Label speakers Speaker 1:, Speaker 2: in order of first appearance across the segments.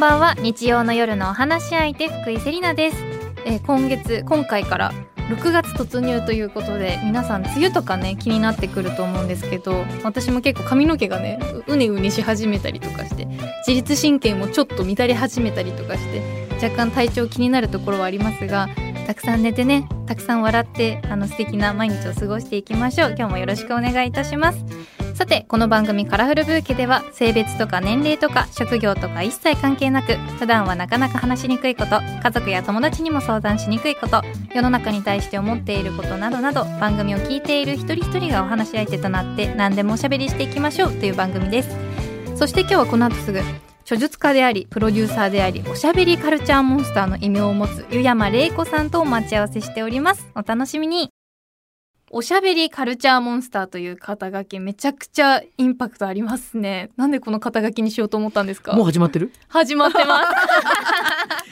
Speaker 1: んばんは。日曜の夜のお話し相手福井セリナです、えー今月今回から6月突入ということで皆さん梅雨とかね気になってくると思うんですけど私も結構髪の毛がねうねうねし始めたりとかして自律神経もちょっと乱れ始めたりとかして若干体調気になるところはありますがたくさん寝てねたくさん笑ってあの素敵な毎日を過ごしていきましょう。今日もよろしくお願いいたします。さてこの番組カラフルブーケでは性別とか年齢とか職業とか一切関係なく普段はなかなか話しにくいこと家族や友達にも相談しにくいこと世の中に対して思っていることなどなど番組を聞いている一人一人がお話し相手となって何でもおしゃべりしていきましょうという番組です。そして今日はこの後すぐ著述家でありプロデューサーでありおしゃべりカルチャーモンスターの異名を持つ湯山玲子さんとお待ち合わせしております。お楽しみに。おしゃべりカルチャーモンスターという肩書きめちゃくちゃインパクトありますね。なんでこの肩書きにしようと思ったんですか？
Speaker 2: もう始まってる？
Speaker 1: 始まってます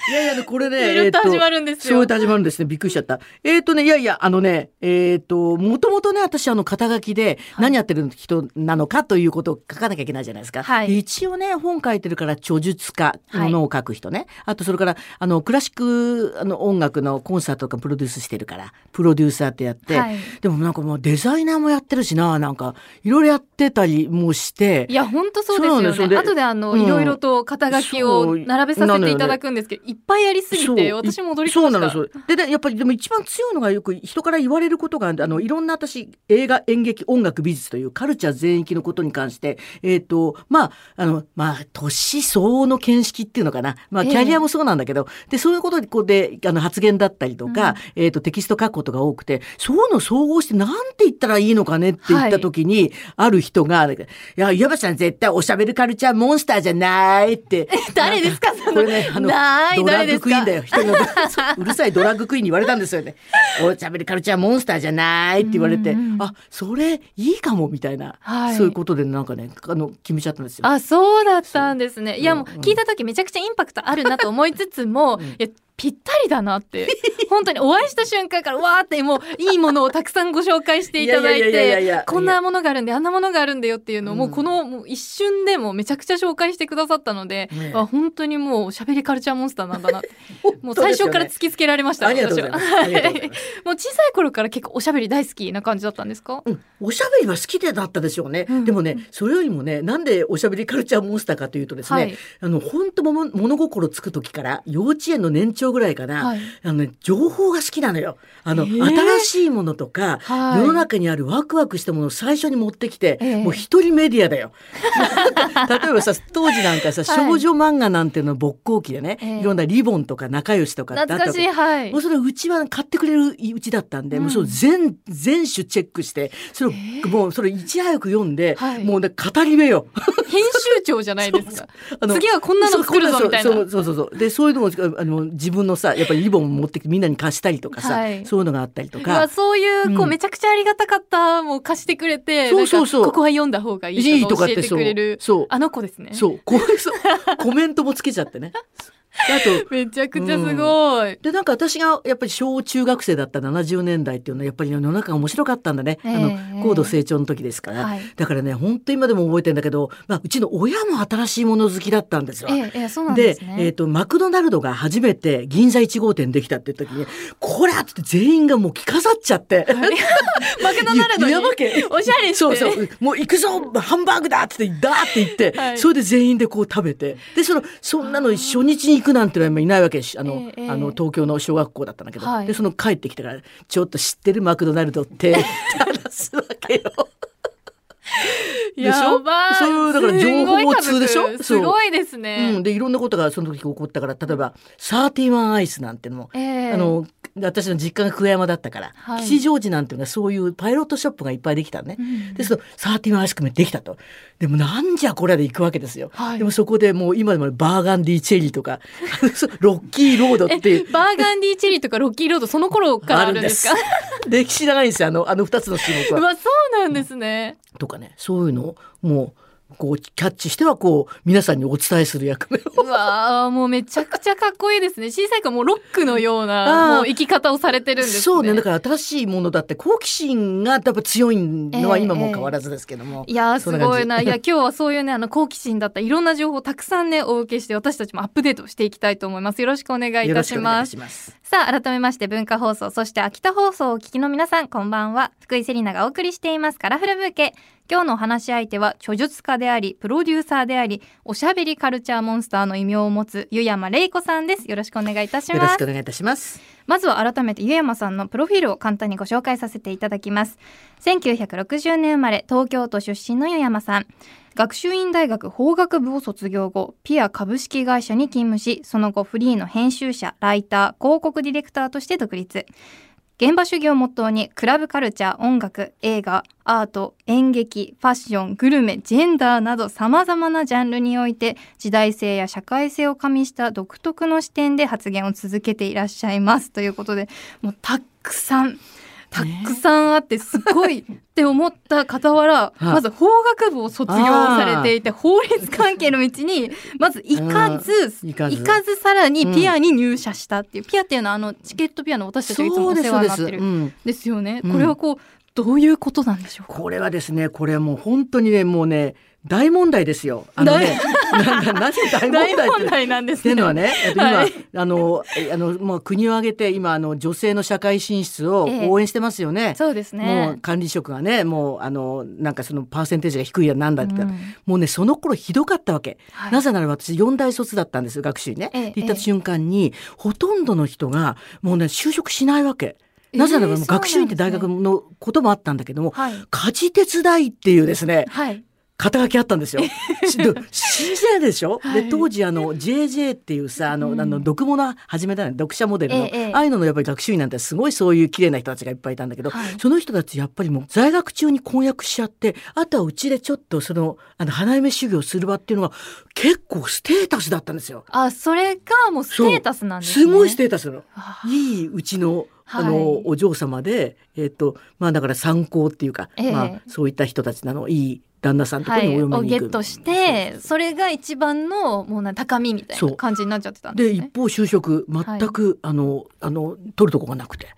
Speaker 2: いやいや、これね、
Speaker 1: ずるっと始まるんですよ。
Speaker 2: そう始まるんですね。びっくりしちゃった。えっ、とね、いやいや、あのね、えっ、と、もともとね、私、あの、肩書きで、何やってる人なのかということを書かなきゃいけないじゃないですか。
Speaker 1: はい。
Speaker 2: で一応ね、本書いてるから、著述家、
Speaker 1: はい。
Speaker 2: ものを書く人ね。あと、それから、あの、クラシック、あの、音楽のコンサートとかプロデュースしてるから、プロデューサーってやって、
Speaker 1: はい。
Speaker 2: でもなんかもうデザイナーもやってるしな、なんか、いろいろやってたりもして、
Speaker 1: いや本当そうですよ
Speaker 2: そうなんですよ。で
Speaker 1: ね後であの、
Speaker 2: うん。
Speaker 1: いろいろと肩書きを並べさせていただくんですけどぱいありすぎて私も驚きました。
Speaker 2: そうなのそう。ででやっぱりでも一番強いのがよく人から言われることがあのいろんな私映画演劇音楽美術というカルチャー全域のことに関してえっ、とまああのまあ年相応の見識っていうのかな。まあ
Speaker 1: ええ。
Speaker 2: キャリアもそうなんだけど、でそういうことでこうであの発言だったりとか、えっ、とテキスト書くことが多くてそういうのを総合してなんて言ったらいいのかねって言った時に、ある人が「いや岩橋さん絶対おしゃべりカルチャーモンスターじゃない」って。
Speaker 1: 誰ですかその
Speaker 2: これね、あの、
Speaker 1: ない
Speaker 2: ドラッグクイーンだよ。一人のそううるさいドラッグクイーンに言われたんですよね。おしゃべりカルチャーモンスターじゃない？って言われて、
Speaker 1: うん。うん
Speaker 2: あ、それいいかもみたいな、
Speaker 1: はい。
Speaker 2: そういうことでなんかね、あの、決めちゃったんですよ。
Speaker 1: あそうだったんですね。いやもう
Speaker 2: うん
Speaker 1: 聞いた時めちゃくちゃインパクトあるなと思いつつも、
Speaker 2: ん。
Speaker 1: いやぴったりだなって 本当にお会いした瞬間からわーってもういいものをたくさんご紹介していただいてこんなものがあるんであんなものがあるんだよっていうのをもう
Speaker 2: うん。
Speaker 1: このもう一瞬でもめちゃくちゃ紹介してくださったので、
Speaker 2: ね。
Speaker 1: あ本当にもうしゃべりカルチャーモンスターなんだなって。もう最初から突きつけられました
Speaker 2: ありがとうございます。ありがとうございます。
Speaker 1: もう小さい頃から結構おしゃべり大好きな感じだったんですか、
Speaker 2: うん、おしゃべりは好きでだったでしょうね、
Speaker 1: うん。
Speaker 2: でもねそれよりもねなんでおしゃべりカルチャーモンスターかというとですね、
Speaker 1: はい。
Speaker 2: あの本当もも物心つく時から幼稚園の年長ぐらいかな、
Speaker 1: はい。
Speaker 2: あのね、情報が好きなのよ。あの、
Speaker 1: えー。
Speaker 2: 新しいものとか、
Speaker 1: はい。
Speaker 2: 世の中にあるワクワクしたものを最初に持ってきて、
Speaker 1: ええ。
Speaker 2: もう一人メディアだよ。例えばさ当時なんかさ
Speaker 1: はい。
Speaker 2: 少女漫画なんていうの勃興期でね、
Speaker 1: ええ。
Speaker 2: いろんなリボンとか仲良しとか
Speaker 1: 懐かしいはい。
Speaker 2: もうそれうちは買ってくれるうちだったんで、
Speaker 1: うん。
Speaker 2: もうそれ全全種チェックしてそれを、もうそれいち早く読んで、
Speaker 1: はい。
Speaker 2: もうね語り部よ。
Speaker 1: 編集長じゃないですか。
Speaker 2: あの
Speaker 1: 次はこんなの作るぞみたいな。
Speaker 2: そうそうそうそう。でそういうのもあの自分のさやっぱりリボンを持ってきてみんなに貸したりとかさ、
Speaker 1: はい。
Speaker 2: そういうのがあったりと
Speaker 1: うわ
Speaker 2: か。
Speaker 1: そういうこう、
Speaker 2: うん。
Speaker 1: めちゃくちゃありがたかったもう貸してくれて
Speaker 2: そうそうそう。
Speaker 1: ここは読んだ方がい
Speaker 2: いい
Speaker 1: いとか教えてくれる
Speaker 2: そう。
Speaker 1: あの子ですね。
Speaker 2: そう。こうそう コメントもつけちゃってね。であと
Speaker 1: めちゃくちゃすごい、
Speaker 2: でなんか私がやっぱり小中学生だった70年代っていうのはやっぱり世の中が面白かったんだね、
Speaker 1: ええ。
Speaker 2: あの高度成長の時ですから、
Speaker 1: はい。
Speaker 2: だからね本当今でも覚えてるんだけど、まあ、うちの親も新しいもの好きだったんですよ。
Speaker 1: ええええそうなんで
Speaker 2: です
Speaker 1: ね。
Speaker 2: えー、とマクドナルドが初めて銀座1号店できたって時に「これ!」って全員がもう着飾っちゃって。
Speaker 1: マクドナルドにおしゃれして。
Speaker 2: そうそう。もう行くぞハンバーグだっつってダーって言って、
Speaker 1: はい。
Speaker 2: それで全員でこう食べて。でそのそんなの初日に行くなんてのは今いないわけしあの、
Speaker 1: ええええ。
Speaker 2: あの東京の小学校だったんだけど、
Speaker 1: はい。
Speaker 2: でその帰ってきてから「ちょっと知ってるマクドナルドって」って話すわけよ。でしょ？
Speaker 1: やばい
Speaker 2: そうだから情報通でしょ？
Speaker 1: すごい家族すごいです
Speaker 2: う
Speaker 1: ね、
Speaker 2: ん、でいろんなことがその時起こったから例えばサーティワンアイスなんてのも、
Speaker 1: ええ。
Speaker 2: あの私の実家が久我山だったから、
Speaker 1: はい
Speaker 2: 吉祥寺なんていうのがそういうパイロットショップがいっぱいできたのね。
Speaker 1: うん
Speaker 2: でそのサーティワンアイスクリームできたと。でもなんじゃこれで行くわけですよ。
Speaker 1: はい
Speaker 2: でもそこでもう今でもバーガンディチェリーとか ロッキーロードっていう
Speaker 1: えバーガンディチェリーとかロッキーロードその頃からあるんですか？
Speaker 2: 歴史長いんですよあのあの2つの種目は。
Speaker 1: うわそうなんですね、
Speaker 2: とかねそういうのをもうこうキャッチしてはこう皆さんにお伝えする役目を。
Speaker 1: うわーもうめちゃくちゃかっこいいですね。小さいからもうロックのようなもう生き方をされてるんですね。
Speaker 2: そうねだから新しいものだって好奇心がやっぱ強いのは
Speaker 1: ええ
Speaker 2: 今も変わらずですけども、
Speaker 1: いやーす
Speaker 2: そんな感じ。
Speaker 1: ごいな。いや今日はそういうねあの好奇心だったいろんな情報をたくさんねお受けして私たちもアップデートしていきたいと思います。よろしくお願いいたします。
Speaker 2: ます。
Speaker 1: さあ改めまして文化放送そして秋田放送をお聞きの皆さんこんばんは。福井セリナがお送りしています。カラフルブーケ今日のお話し相手は著述家でありプロデューサーでありおしゃべりカルチャーモンスターの異名を持つ湯山玲子さんです。よろしくお願いいたし
Speaker 2: よろ
Speaker 1: ます
Speaker 2: しくお願いいたします。
Speaker 1: まずは改めて湯山さんのプロフィールを簡単にご紹介させていただきます。1960年生まれ東京都出身の湯山さん。学習院大学法学部を卒業後ピア株式会社に勤務しその後フリーの編集者ライター広告ディレクターとして独立現場主義をモットーにクラブカルチャー音楽映画アート演劇ファッショングルメジェンダーなどさまざまなジャンルにおいて時代性や社会性を加味した独特の視点で発言を続けていらっしゃいます。ということでもうたくさんたくさんあってすごいって思った傍ら、
Speaker 2: い。
Speaker 1: まず法学部を卒業されていて法律関係の道にまず行かず
Speaker 2: うん行かず。
Speaker 1: さらにピアに入社したっていう、ピアっていうのはあのチケットピアノ私たちがいつもお世話になってる
Speaker 2: うん。
Speaker 1: ですよね。
Speaker 2: うん。
Speaker 1: これはこうどういうことなんでしょうか？
Speaker 2: これはですねこれはもう本当にねもうね大問題ですよ。あのねなななぜ大問題
Speaker 1: 大
Speaker 2: って
Speaker 1: 問題なんですね。
Speaker 2: っていうのはね、えっと今、
Speaker 1: はい
Speaker 2: あの、えあの、まあ、国を挙げて、今、あの、女性の社会進出を
Speaker 1: ええ
Speaker 2: 応援してますよね。
Speaker 1: そうです
Speaker 2: もう
Speaker 1: ね。
Speaker 2: 管理職がね、もう、あの、なんかそのパーセンテージが低いやなんだって
Speaker 1: うん
Speaker 2: もうね、その頃ひどかったわけ。
Speaker 1: はい
Speaker 2: なぜなら私、四大卒だったんですよ、学習ね。
Speaker 1: ええ
Speaker 2: った瞬間に、ほとんどの人が、もうね、就職しないわけ。なぜならば、
Speaker 1: ええ
Speaker 2: 学習院って大学のこともあったんだけども、
Speaker 1: はい。
Speaker 2: 家事手伝いっていうですね、
Speaker 1: はい。
Speaker 2: 肩書きあったんですよ。信じないでしょ、
Speaker 1: はい。
Speaker 2: で当時あの JJ っていうさあの、
Speaker 1: うん。
Speaker 2: あの読モの始めたね読者モデルの、
Speaker 1: ええ
Speaker 2: ああいうののやっぱり学習院なんてすごいそういう綺麗な人たちがいっぱいいたんだけど、
Speaker 1: はい。
Speaker 2: その人たちやっぱりもう在学中に婚約しちゃってあとはうちでちょっとそのあの花嫁修行する場っていうのが結構ステータスだったんですよ。
Speaker 1: あ、それがもうステータスなんですね。
Speaker 2: すごいステータスなの。
Speaker 1: あ
Speaker 2: いいうちのあの、
Speaker 1: はい。
Speaker 2: お嬢様で、えっとまあだから参考っていうか、
Speaker 1: ええ。
Speaker 2: まあそういった人たちなのいい旦那さんとかに
Speaker 1: はい、を
Speaker 2: お嫁に行く。
Speaker 1: ゲットしてそれが一番のもうな高みみたいな感じになっちゃってたんですね。
Speaker 2: で一方就職全く、あのあの取るとこがなくて。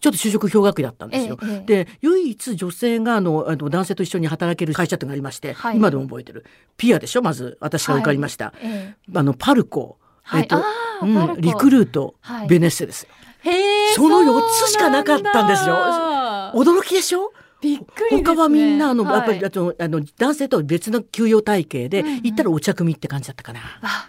Speaker 2: ちょっと就職氷河期だったんですよ。
Speaker 1: ええええ。
Speaker 2: で唯一女性があのあの男性と一緒に働ける会社ってのがありまして、
Speaker 1: はい。
Speaker 2: 今でも覚えてる。ピアでしょまず私が受かりました、
Speaker 1: ええ。
Speaker 2: あのパルコ、
Speaker 1: はい。
Speaker 2: えっとうんリクルート、
Speaker 1: はい。
Speaker 2: ベネッセですよ
Speaker 1: へえ
Speaker 2: その四つしかなかったんですよ。驚きでしょ？
Speaker 1: びっくりね、
Speaker 2: 他はみんなあの、
Speaker 1: はい
Speaker 2: やっぱりあとあの男性とは別の給与体系で、
Speaker 1: うんうん。
Speaker 2: 行ったらお茶組って感じだったかな。
Speaker 1: あ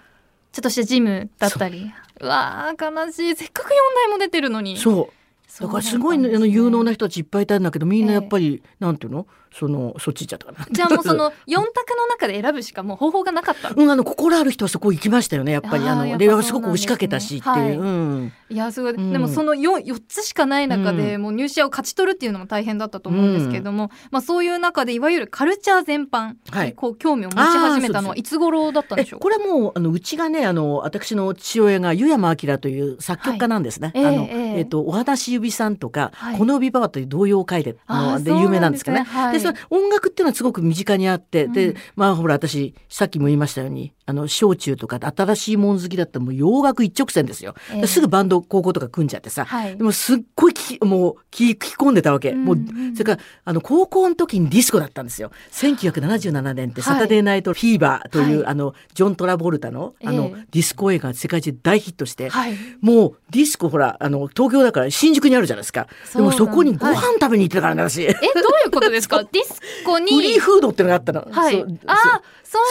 Speaker 1: ちょっとしたジムだったり。う。わー悲しい。せっかく4台も出てるのに。
Speaker 2: そう。だ。からすごい、
Speaker 1: ね
Speaker 2: あの有能な人たちいっぱいいたんだけどみんなやっぱり、なんていうの？そのそっち行っちゃったかな。
Speaker 1: じゃあもうその4択の中で選ぶしかもう方法がなかった。
Speaker 2: うん、あの心ある人はそこ行きましたよねやっぱり。
Speaker 1: あ
Speaker 2: の
Speaker 1: やっぱそうなんです
Speaker 2: ごく押しかけたしっていう、
Speaker 1: はい。やすごい、
Speaker 2: うん。
Speaker 1: でもその 4, 4つしかない中で、
Speaker 2: う
Speaker 1: もう入社を勝ち取るっていうのも大変だったと思うんですけれども、まあ、そういう中でいわゆるカルチャー全般こう興味を持ち始めたのはいつ頃だったん
Speaker 2: え
Speaker 1: でしょう
Speaker 2: これもうあのうちがねあの私の父親が湯山明という作曲家なんですね。
Speaker 1: はい。
Speaker 2: あの
Speaker 1: え
Speaker 2: っとお話指さんとか、
Speaker 1: はい。
Speaker 2: この指ばばという童謡を書いてので有名なんですけどね。で音楽っていうのはすごく身近にあって、
Speaker 1: うん。
Speaker 2: でまあほら私さっきも言いましたようにあの小中とか新しいもん好きだったらもう洋楽一直線ですよ。
Speaker 1: ええ。
Speaker 2: すぐバンド高校とか組んじゃってさ、
Speaker 1: はい。
Speaker 2: でもすっごい聞きもう聞き込んでたわけ。もう
Speaker 1: うんうん。
Speaker 2: それからあの高校の時にディスコだったんですよ。1977年ってサタデーナイトフィーバーという、
Speaker 1: はい。
Speaker 2: あのジョン・トラボルタのあの、
Speaker 1: ええ
Speaker 2: ディスコ映画が世界中で大ヒットして、
Speaker 1: はい。
Speaker 2: もうディスコほらあの東京だから新宿にあるじゃないですか。でもそこにご飯食べに行ってたからね私。
Speaker 1: えどういうことですか？ディスコに？
Speaker 2: フリーフードってのがあったの。
Speaker 1: はい。あー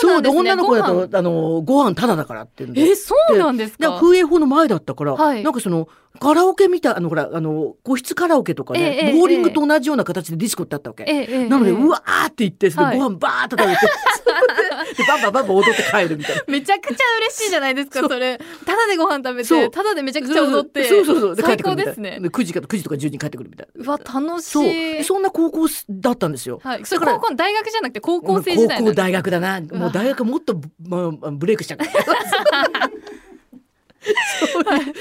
Speaker 1: そう
Speaker 2: で
Speaker 1: すね。
Speaker 2: 女の子だとあのご飯タダだからっていうんで。
Speaker 1: えそうなんですか？
Speaker 2: 風営法の前だったから、
Speaker 1: はい。
Speaker 2: なんかそのカラオケみたいあのほらあの個室カラオケとかね、
Speaker 1: ええ
Speaker 2: ボーリングと同じような形でディスコってあったわけ。
Speaker 1: え
Speaker 2: なので、
Speaker 1: ええ
Speaker 2: うわーって言ってそご飯バーッと食べて、でバンバンバンバン踊って帰るみたいな。
Speaker 1: めちゃくちゃ嬉しいじゃないですか
Speaker 2: そ
Speaker 1: れ。ただでご飯食べてただでめちゃくちゃ踊って
Speaker 2: そうそうそう。
Speaker 1: 最
Speaker 2: ってくるみたい
Speaker 1: 高ですね
Speaker 2: で9時か9時とか10時に帰ってくるみたいな。
Speaker 1: うわ楽し
Speaker 2: そう。
Speaker 1: い
Speaker 2: そんな高校だったんですよ。
Speaker 1: はい、それ
Speaker 2: だから
Speaker 1: 高校大学じゃなくて高校生時代
Speaker 2: 高校大学だな。もう大学もっと、まあ、ブレイクしちゃうから そういう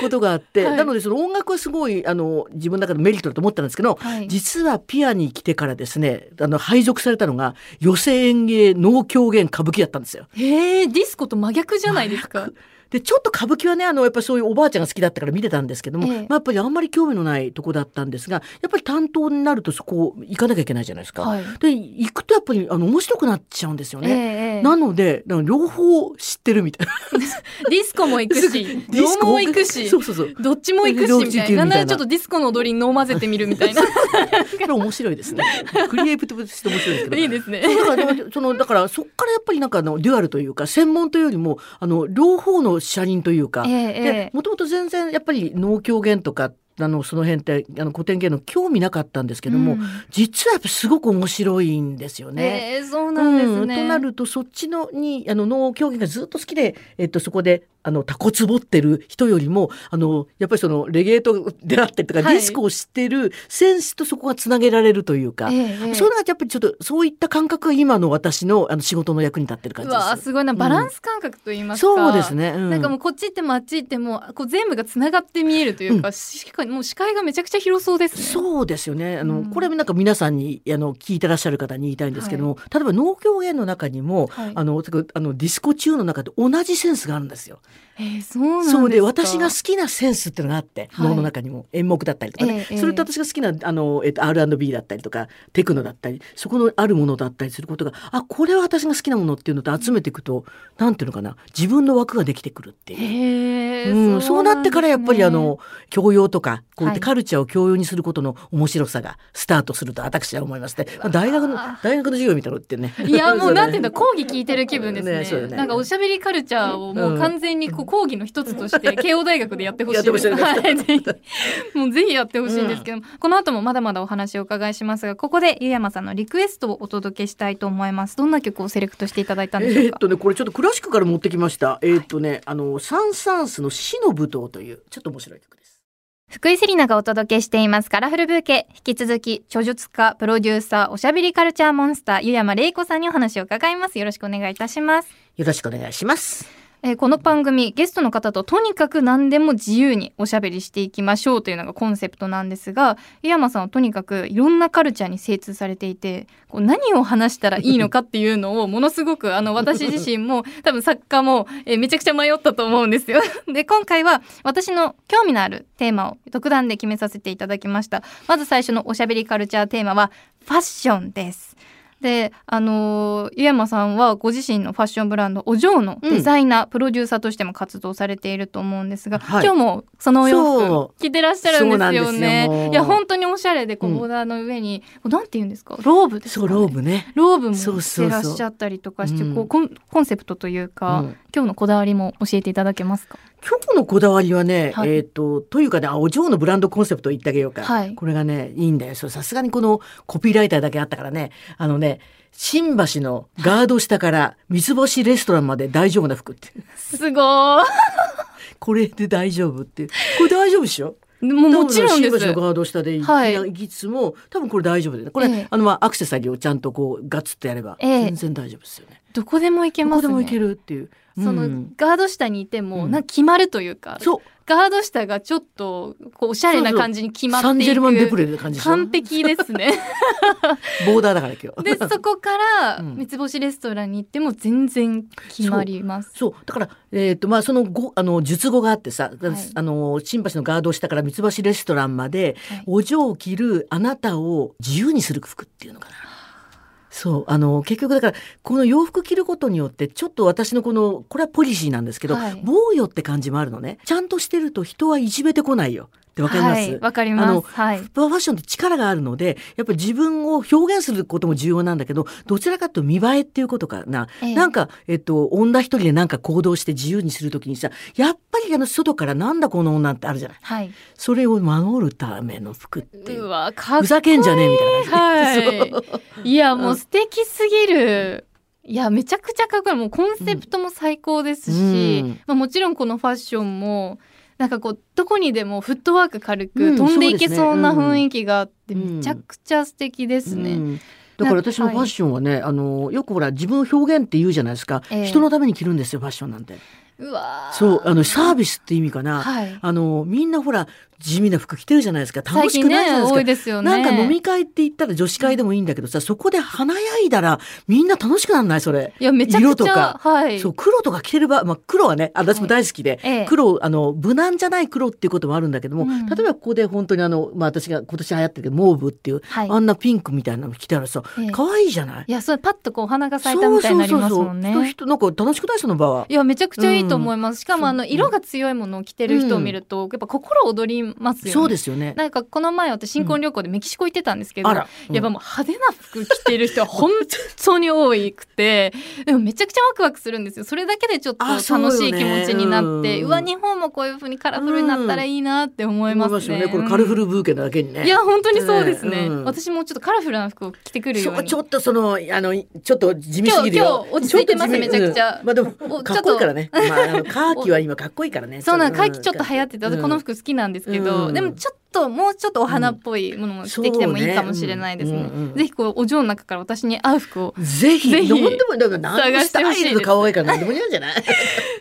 Speaker 2: ことがあって、
Speaker 1: はい
Speaker 2: なのでその音楽はすごいあの自分の中でメリットだと思ったんですけど、
Speaker 1: はい
Speaker 2: 実はピアに来てからですねあの配属されたのが寄席演芸能狂言歌舞伎だったんですよ。
Speaker 1: へえディスコと真逆じゃないですか。
Speaker 2: でちょっと歌舞伎はねあのやっぱりそういうおばあちゃんが好きだったから見てたんですけども、
Speaker 1: ええ
Speaker 2: まあ、やっぱりあんまり興味のないとこだったんですがやっぱり担当になるとそこ行かなきゃいけないじゃないですか。
Speaker 1: はい。
Speaker 2: で行くとやっぱりあの面白くなっちゃうんですよ
Speaker 1: ええ
Speaker 2: ね。
Speaker 1: ええ
Speaker 2: なので両方知ってるみたいな。
Speaker 1: ディスコも行くし、
Speaker 2: ディスコ
Speaker 1: 能も行くし
Speaker 2: そ、うそうそう。
Speaker 1: どっちも行くしみたいな。
Speaker 2: な
Speaker 1: なんならちょっとディスコの踊りに能混ぜてみるみたいな。
Speaker 2: これ面白いですね。クリエイティブとして面白いですけど。
Speaker 1: いいですね。
Speaker 2: だからそのだからそっからやっぱりなんかあのデュアルというか専門というよりもあの両方の車輪というか。もともと全然やっぱり能狂言とかあのその辺ってあの古典芸能興味なかったんですけども、
Speaker 1: うん
Speaker 2: 実はやっぱすごく面白いんですよね。
Speaker 1: ええそうなんですね。
Speaker 2: うんとなるとそっちのにあの能狂言がずっと好きで、えっと、そこであのタコツボってる人よりもあのやっぱりそのレゲエと出会ってとか、
Speaker 1: はい
Speaker 2: ディスコを知ってるセンスとそこがつなげられるというか、
Speaker 1: ええええ
Speaker 2: そういうのがやっぱりちょっとそういった感覚が今の私のあの仕事の役に立ってる感
Speaker 1: う
Speaker 2: じです。
Speaker 1: すごいなバランス感覚と言いますか、
Speaker 2: そうですね。うん
Speaker 1: なんかもうこっち行ってもあっち行ってもこう全部がつながって見えるというか、しかもう視界がめちゃくちゃ広そうですね。
Speaker 2: そうですよね。あの、
Speaker 1: うん
Speaker 2: これなんか皆さんにあの聞いてらっしゃる方に言いたいんですけども、例えば能狂言の中にも、
Speaker 1: はい
Speaker 2: あのあのディスコチューンの中で同じセンスがあるんですよ。
Speaker 1: えーそうなんですか
Speaker 2: そうで私が好きなセンスっていうのがあって、
Speaker 1: はい
Speaker 2: 能の中にも演目だったりとかね、
Speaker 1: ええ
Speaker 2: それと私が好きなあの、えっと、R&B だったりとかテクノだったりそこのあるものだったりすることがあこれは私が好きなものっていうのと集めていくとなんていうのかな自分の枠ができてくるっていう。
Speaker 1: へえ、
Speaker 2: うん、そうなってからやっぱりあの教養とかこうやって
Speaker 1: はい。
Speaker 2: カルチャーを教養にすることの面白さがスタートすると私は思いますね。まあ大学の大学の授業みたいなのってね。
Speaker 1: いやもう なんていうんだ
Speaker 2: こ
Speaker 1: 講義聞いてる気分ですね。
Speaker 2: ねね。
Speaker 1: なんかおしゃべりカルチャーをもう完全にこう講義の一つとして 慶応大学でやってほしい。はい。ぜひもうぜひやってほしいんですけども、この後もまだまだお話をお伺いしますがここで湯山さんのリクエストをお届けしたいと思います。どんな曲をセレクトしていただいたんでしょうか？
Speaker 2: えーっとねこれちょっとクラシックから持ってきました。えーっとねあのサン・サンスの死の舞踏というちょっと面白い曲です。
Speaker 1: 福井セリナがお届けしています。カラフルブーケ。引き続き著述家プロデューサーおしゃべりカルチャーモンスター湯山玲子さんにお話を伺います。よろしくお願いいたします。
Speaker 2: よろしくお願いします。
Speaker 1: えーこの番組ゲストの方ととにかく何でも自由におしゃべりしていきましょうというのがコンセプトなんですが井山さんはとにかくいろんなカルチャーに精通されていてこう何を話したらいいのかっていうのをものすごくあの私自身も 多分作家も、えーめちゃくちゃ迷ったと思うんですよ。で今回は私の興味のあるテーマを独断で決めさせていただきました。まず最初のおしゃべりカルチャーテーマはファッションです。であのー湯山さんはご自身のファッションブランドお嬢のデザイナー、プロデューサーとしても活動されていると思うんですが、
Speaker 2: はい。
Speaker 1: 今日もそのお洋
Speaker 2: そ
Speaker 1: 服着てらっしゃるんですよね。いや本当におしゃれでこう
Speaker 2: うん。
Speaker 1: ボーダーの上に、こうなんて言うんですか？ローブですか、ね、
Speaker 2: そうローブね。
Speaker 1: ローブも着てらっしゃったりとかして
Speaker 2: うん
Speaker 1: こうコンコンセプトというか、
Speaker 2: うん。
Speaker 1: 今日のこだわりも教えていただけますか？
Speaker 2: 今日のこだわりはね、
Speaker 1: はい。
Speaker 2: えっ、とというかねあお嬢のブランドコンセプトを言ってあげようか、
Speaker 1: はい。
Speaker 2: これがねいいんだよ。さすがにこのコピーライターだけあったからね。あのね新橋のガード下から三つ星レストランまで大丈夫な服って。
Speaker 1: すご
Speaker 2: これで大丈夫って。これ大丈夫でしょ？
Speaker 1: ーもうもちろんです。
Speaker 2: 新橋のガード下で行き,、つつも多分これ大丈夫だよね。これ、
Speaker 1: ええ。
Speaker 2: あのまあアクセサリーをちゃんとこうガツッとやれば
Speaker 1: ええ。
Speaker 2: 全然大丈夫ですよね、
Speaker 1: どこでも行けますね。
Speaker 2: どこでも行けるっていう
Speaker 1: その、
Speaker 2: うん
Speaker 1: ガード下にいても、
Speaker 2: うん。
Speaker 1: なんか決まるというか
Speaker 2: そう。
Speaker 1: ガード下がちょっとこうおしゃれな感じに決まっていく
Speaker 2: サンジェルマン・デプレで感じでしょ？
Speaker 1: 完璧ですね。
Speaker 2: ボーダーだから今日。
Speaker 1: でそこから
Speaker 2: うん。
Speaker 1: 三つ星レストランに行っても全然決まります。
Speaker 2: そう。だから、えーとまあ、そのごあの術語があってさ、
Speaker 1: はい。
Speaker 2: あの新橋のガード下から三つ星レストランまで、
Speaker 1: はい。
Speaker 2: お嬢を着るあなたを自由にする服っていうのかな。そうあの結局だからこの洋服着ることによってちょっと私のこのこれはポリシーなんですけど、
Speaker 1: はい。
Speaker 2: 防御って感じもあるのね。ちゃんとしてると人はいじめてこないよってわかります、
Speaker 1: はいわかり
Speaker 2: あの
Speaker 1: ますはい。
Speaker 2: ファッションって力があるのでやっぱり自分を表現することも重要なんだけどどちらかというと見栄えっていうことかな、
Speaker 1: ええ。
Speaker 2: なんか、えっと、女一人でなんか行動して自由にするときにさやっぱりあの外からなんだこの女ってあるじゃない。
Speaker 1: はい。
Speaker 2: それを守るための服っていう。う
Speaker 1: わかっ
Speaker 2: ふざけんじゃねえみたいな感じ、
Speaker 1: はい。いやもう素敵すぎる。いやめちゃくちゃかっこいい。もうコンセプトも最高ですし、
Speaker 2: うん。
Speaker 1: まあ、もちろんこのファッションもなんかこうどこにでもフットワーク軽
Speaker 2: うん
Speaker 1: く飛んでいけ
Speaker 2: そう
Speaker 1: な雰囲気があって
Speaker 2: うん
Speaker 1: めちゃくちゃ素敵ですね。
Speaker 2: うん。だから私のファッションはね、あのよくほら自分を表現って言うじゃないですか、
Speaker 1: ええ。
Speaker 2: 人のために着るんですよファッションなんて。
Speaker 1: うわー。
Speaker 2: そうあのサービスって意味かな、
Speaker 1: はい。
Speaker 2: あのみんなほら地味な服着てるじゃないですか。楽しくないじゃない
Speaker 1: ね
Speaker 2: ですか。
Speaker 1: 多いですよね。
Speaker 2: なんか飲み会って言ったら女子会でもいいんだけどさそこで華やいだらみんな楽しくなんない？それ。
Speaker 1: いやめちゃくちゃ
Speaker 2: 色とか。
Speaker 1: はい。
Speaker 2: そう黒とか着てる場合、まあ、黒はね私も大好きで、
Speaker 1: ええ。
Speaker 2: 黒あの無難じゃない黒っていうこともあるんだけども、
Speaker 1: うん。
Speaker 2: 例えばここで本当にあの、まあ、私が今年流行ってるモーブっていう、
Speaker 1: はい。
Speaker 2: あんなピンクみたいなの着たらさ
Speaker 1: ええ。
Speaker 2: 可愛いじゃない、
Speaker 1: いやそれパッとこうお花が咲いたみたいになりますもんね。
Speaker 2: そうそうそう人なんか楽しくない？その場は。
Speaker 1: いやめちゃくちゃいいと思います、しかもあの色が強いものを着てる人を見ると、やっぱ心躍りますよね
Speaker 2: そうですよね。
Speaker 1: なんかこの前私新婚旅行でメキシコ行ってたんですけど、
Speaker 2: うん
Speaker 1: やっぱもう派手な服着てる人は本当に多くて でもめちゃくちゃワクワクするんですよそれだけでちょっと
Speaker 2: あ
Speaker 1: 楽しい気持ちになってう,、
Speaker 2: うん
Speaker 1: わ日本もこういう風にカラフルになったらいいなって思いますね。
Speaker 2: 思いよね。これカラフルブーケなだけにね。
Speaker 1: いや本当にそうですね、
Speaker 2: うん
Speaker 1: 私もちょっとカラフルな服を着てくるように
Speaker 2: ちょっとそのあのちょっと地味すぎるよ。
Speaker 1: 今日今日落ち着いてますめちゃくちゃ
Speaker 2: うんまあでも
Speaker 1: お
Speaker 2: かっこいいからね。まああの カーキは今かっこいいからね。
Speaker 1: そうなん
Speaker 2: ん
Speaker 1: 回帰ちょっと流行ってて、私この服好きなんですけど、
Speaker 2: うん。
Speaker 1: でもちょっともうちょっとお花っぽいものも着てきてもいいかもしれないですね。
Speaker 2: そうねうんうんうん。
Speaker 1: ぜひこうお嬢の中から私に合う服を
Speaker 2: ぜひ
Speaker 1: ぜひ
Speaker 2: 何でもだから何
Speaker 1: 探
Speaker 2: スタ
Speaker 1: してほしいです
Speaker 2: イルと顔がいいから何でもいいんじゃない？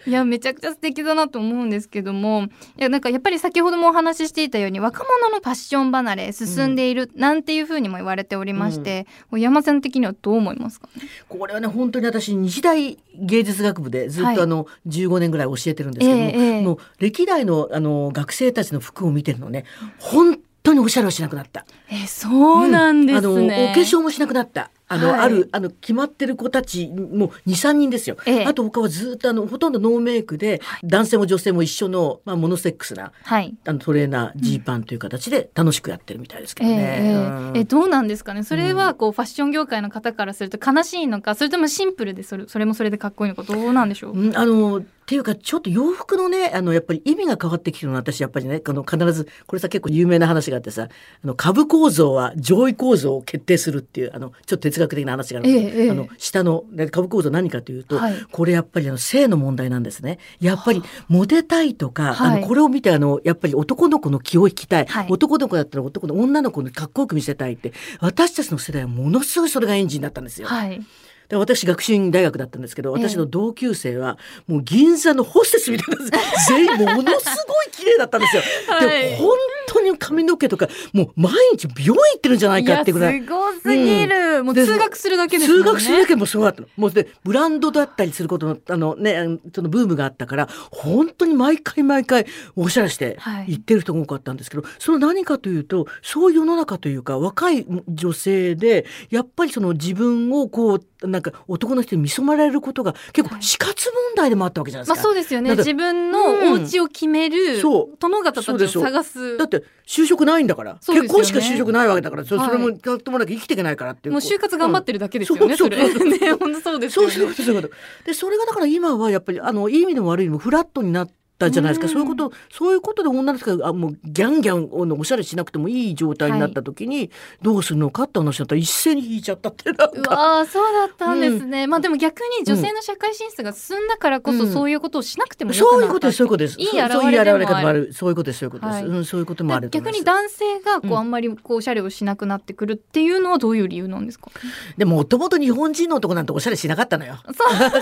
Speaker 1: いやめちゃくちゃ素敵だなと思うんですけども。いやなんかやっぱり先ほどもお話ししていたように若者のファッション離れ進んでいるなんていうふうにも言われておりまして、山さん的にはどう思いますか？ね
Speaker 2: これはね本当に私日大芸術学部でずっ
Speaker 1: はい。
Speaker 2: とあの15年ぐらい教えてるんですけども、
Speaker 1: ええええ。
Speaker 2: もう歴代のあの学生たちの服を見てるのね本当におしゃれをしなくなった。
Speaker 1: えそうなんですね、
Speaker 2: あのお化粧もしなくなった。あの、
Speaker 1: はい。
Speaker 2: あるあの決まってる子たちも二三人ですよ。
Speaker 1: ええ。
Speaker 2: あと他はずっとあのほとんどノーメイクで、男性も女性も一緒のまあモノセックスな
Speaker 1: はい。
Speaker 2: あのトレーナージーパンという形で楽しくやってるみたいですけ
Speaker 1: え
Speaker 2: どね。
Speaker 1: え
Speaker 2: うん。
Speaker 1: ええどうなんですかね？それはこうファッション業界の方からすると悲しいのかそれともシンプルでそれそれもそれでかっこいいのかどうなんでしょう、
Speaker 2: うん。あのっていうかちょっと洋服のねあのやっぱり意味が変わってきてるのは私やっぱりねあの必ずこれさ結構有名な話があってさあの株構造は上位構造を決定するっていうあのちょっと哲学的な話があるんですけど
Speaker 1: ええええ。
Speaker 2: あの下ので株構造何かというと、
Speaker 1: はい。
Speaker 2: これやっぱりあの性の問題なんですね。やっぱりモテたいとか、
Speaker 1: はい。
Speaker 2: あのこれを見てあのやっぱり男の子の気を引きたい、
Speaker 1: はい。
Speaker 2: 男の子だったら男の女の子のかっこよく見せたいって私たちの世代はものすごいそれがエンジンだったんですよ。
Speaker 1: はい。
Speaker 2: で私学習院大学だったんですけど
Speaker 1: ええ。
Speaker 2: 私の同級生はもう銀座のホステスみたいな 全員ものすごい綺麗だったんですよ。
Speaker 1: はい。
Speaker 2: で本当に髪の毛とかもう毎日美容院行ってるんじゃないかってぐらい。
Speaker 1: すごすぎる、もう
Speaker 2: で
Speaker 1: 通学するだけですね。
Speaker 2: 通学するだけでもそうだったの。もうでブランドだったりすることのあのねそのブームがあったから本当に毎回毎回おしゃれして
Speaker 1: はい。
Speaker 2: 行ってる人が多かったんですけど、それは何かというとそういう世の中というか若い女性でやっぱりその自分をこうなんか男の人に見染まられることが結構死活問題でもあったわけじゃないでか。
Speaker 1: ますあそうですよね。自分のお家を決める
Speaker 2: そう。
Speaker 1: 殿方たちを探す。
Speaker 2: だって就職ないんだから、
Speaker 1: ね。
Speaker 2: 結婚しか就職ないわけだからそ,、れもやってもなきゃ生きていけないからっていう。
Speaker 1: もう就活頑張ってるだけですよね、
Speaker 2: うんそう。
Speaker 1: そ
Speaker 2: うそう
Speaker 1: ね本当そうですよね。
Speaker 2: そうそうそうでそれがだから今はやっぱりあのいい意味でも悪い意味でもフラットになったじゃないですか、
Speaker 1: うん。
Speaker 2: そういうことそういうことで女の人があもうギャンギャンおしゃれしなくてもいい状態になった時にどうするのかって話だったら一斉に引いちゃったってなん
Speaker 1: う
Speaker 2: か。
Speaker 1: わーそうだったんですね、まあでも逆に女性の社会進出が進んだからこそ、
Speaker 2: うん。
Speaker 1: そういうことをしなくてもよ
Speaker 2: そういう
Speaker 1: くなった
Speaker 2: ことですそういうことです。
Speaker 1: いい
Speaker 2: そういう現れ
Speaker 1: れでもある。
Speaker 2: 方もある。そういうことですそういうことです、
Speaker 1: はい。
Speaker 2: うんそういうこ
Speaker 1: 逆に男性がこう、
Speaker 2: うん。
Speaker 1: あんまりこうおしゃれをしなくなってくるっていうのはどういう理由なんですか？
Speaker 2: でもともと日本人の男なんておしゃれしなかったのよ。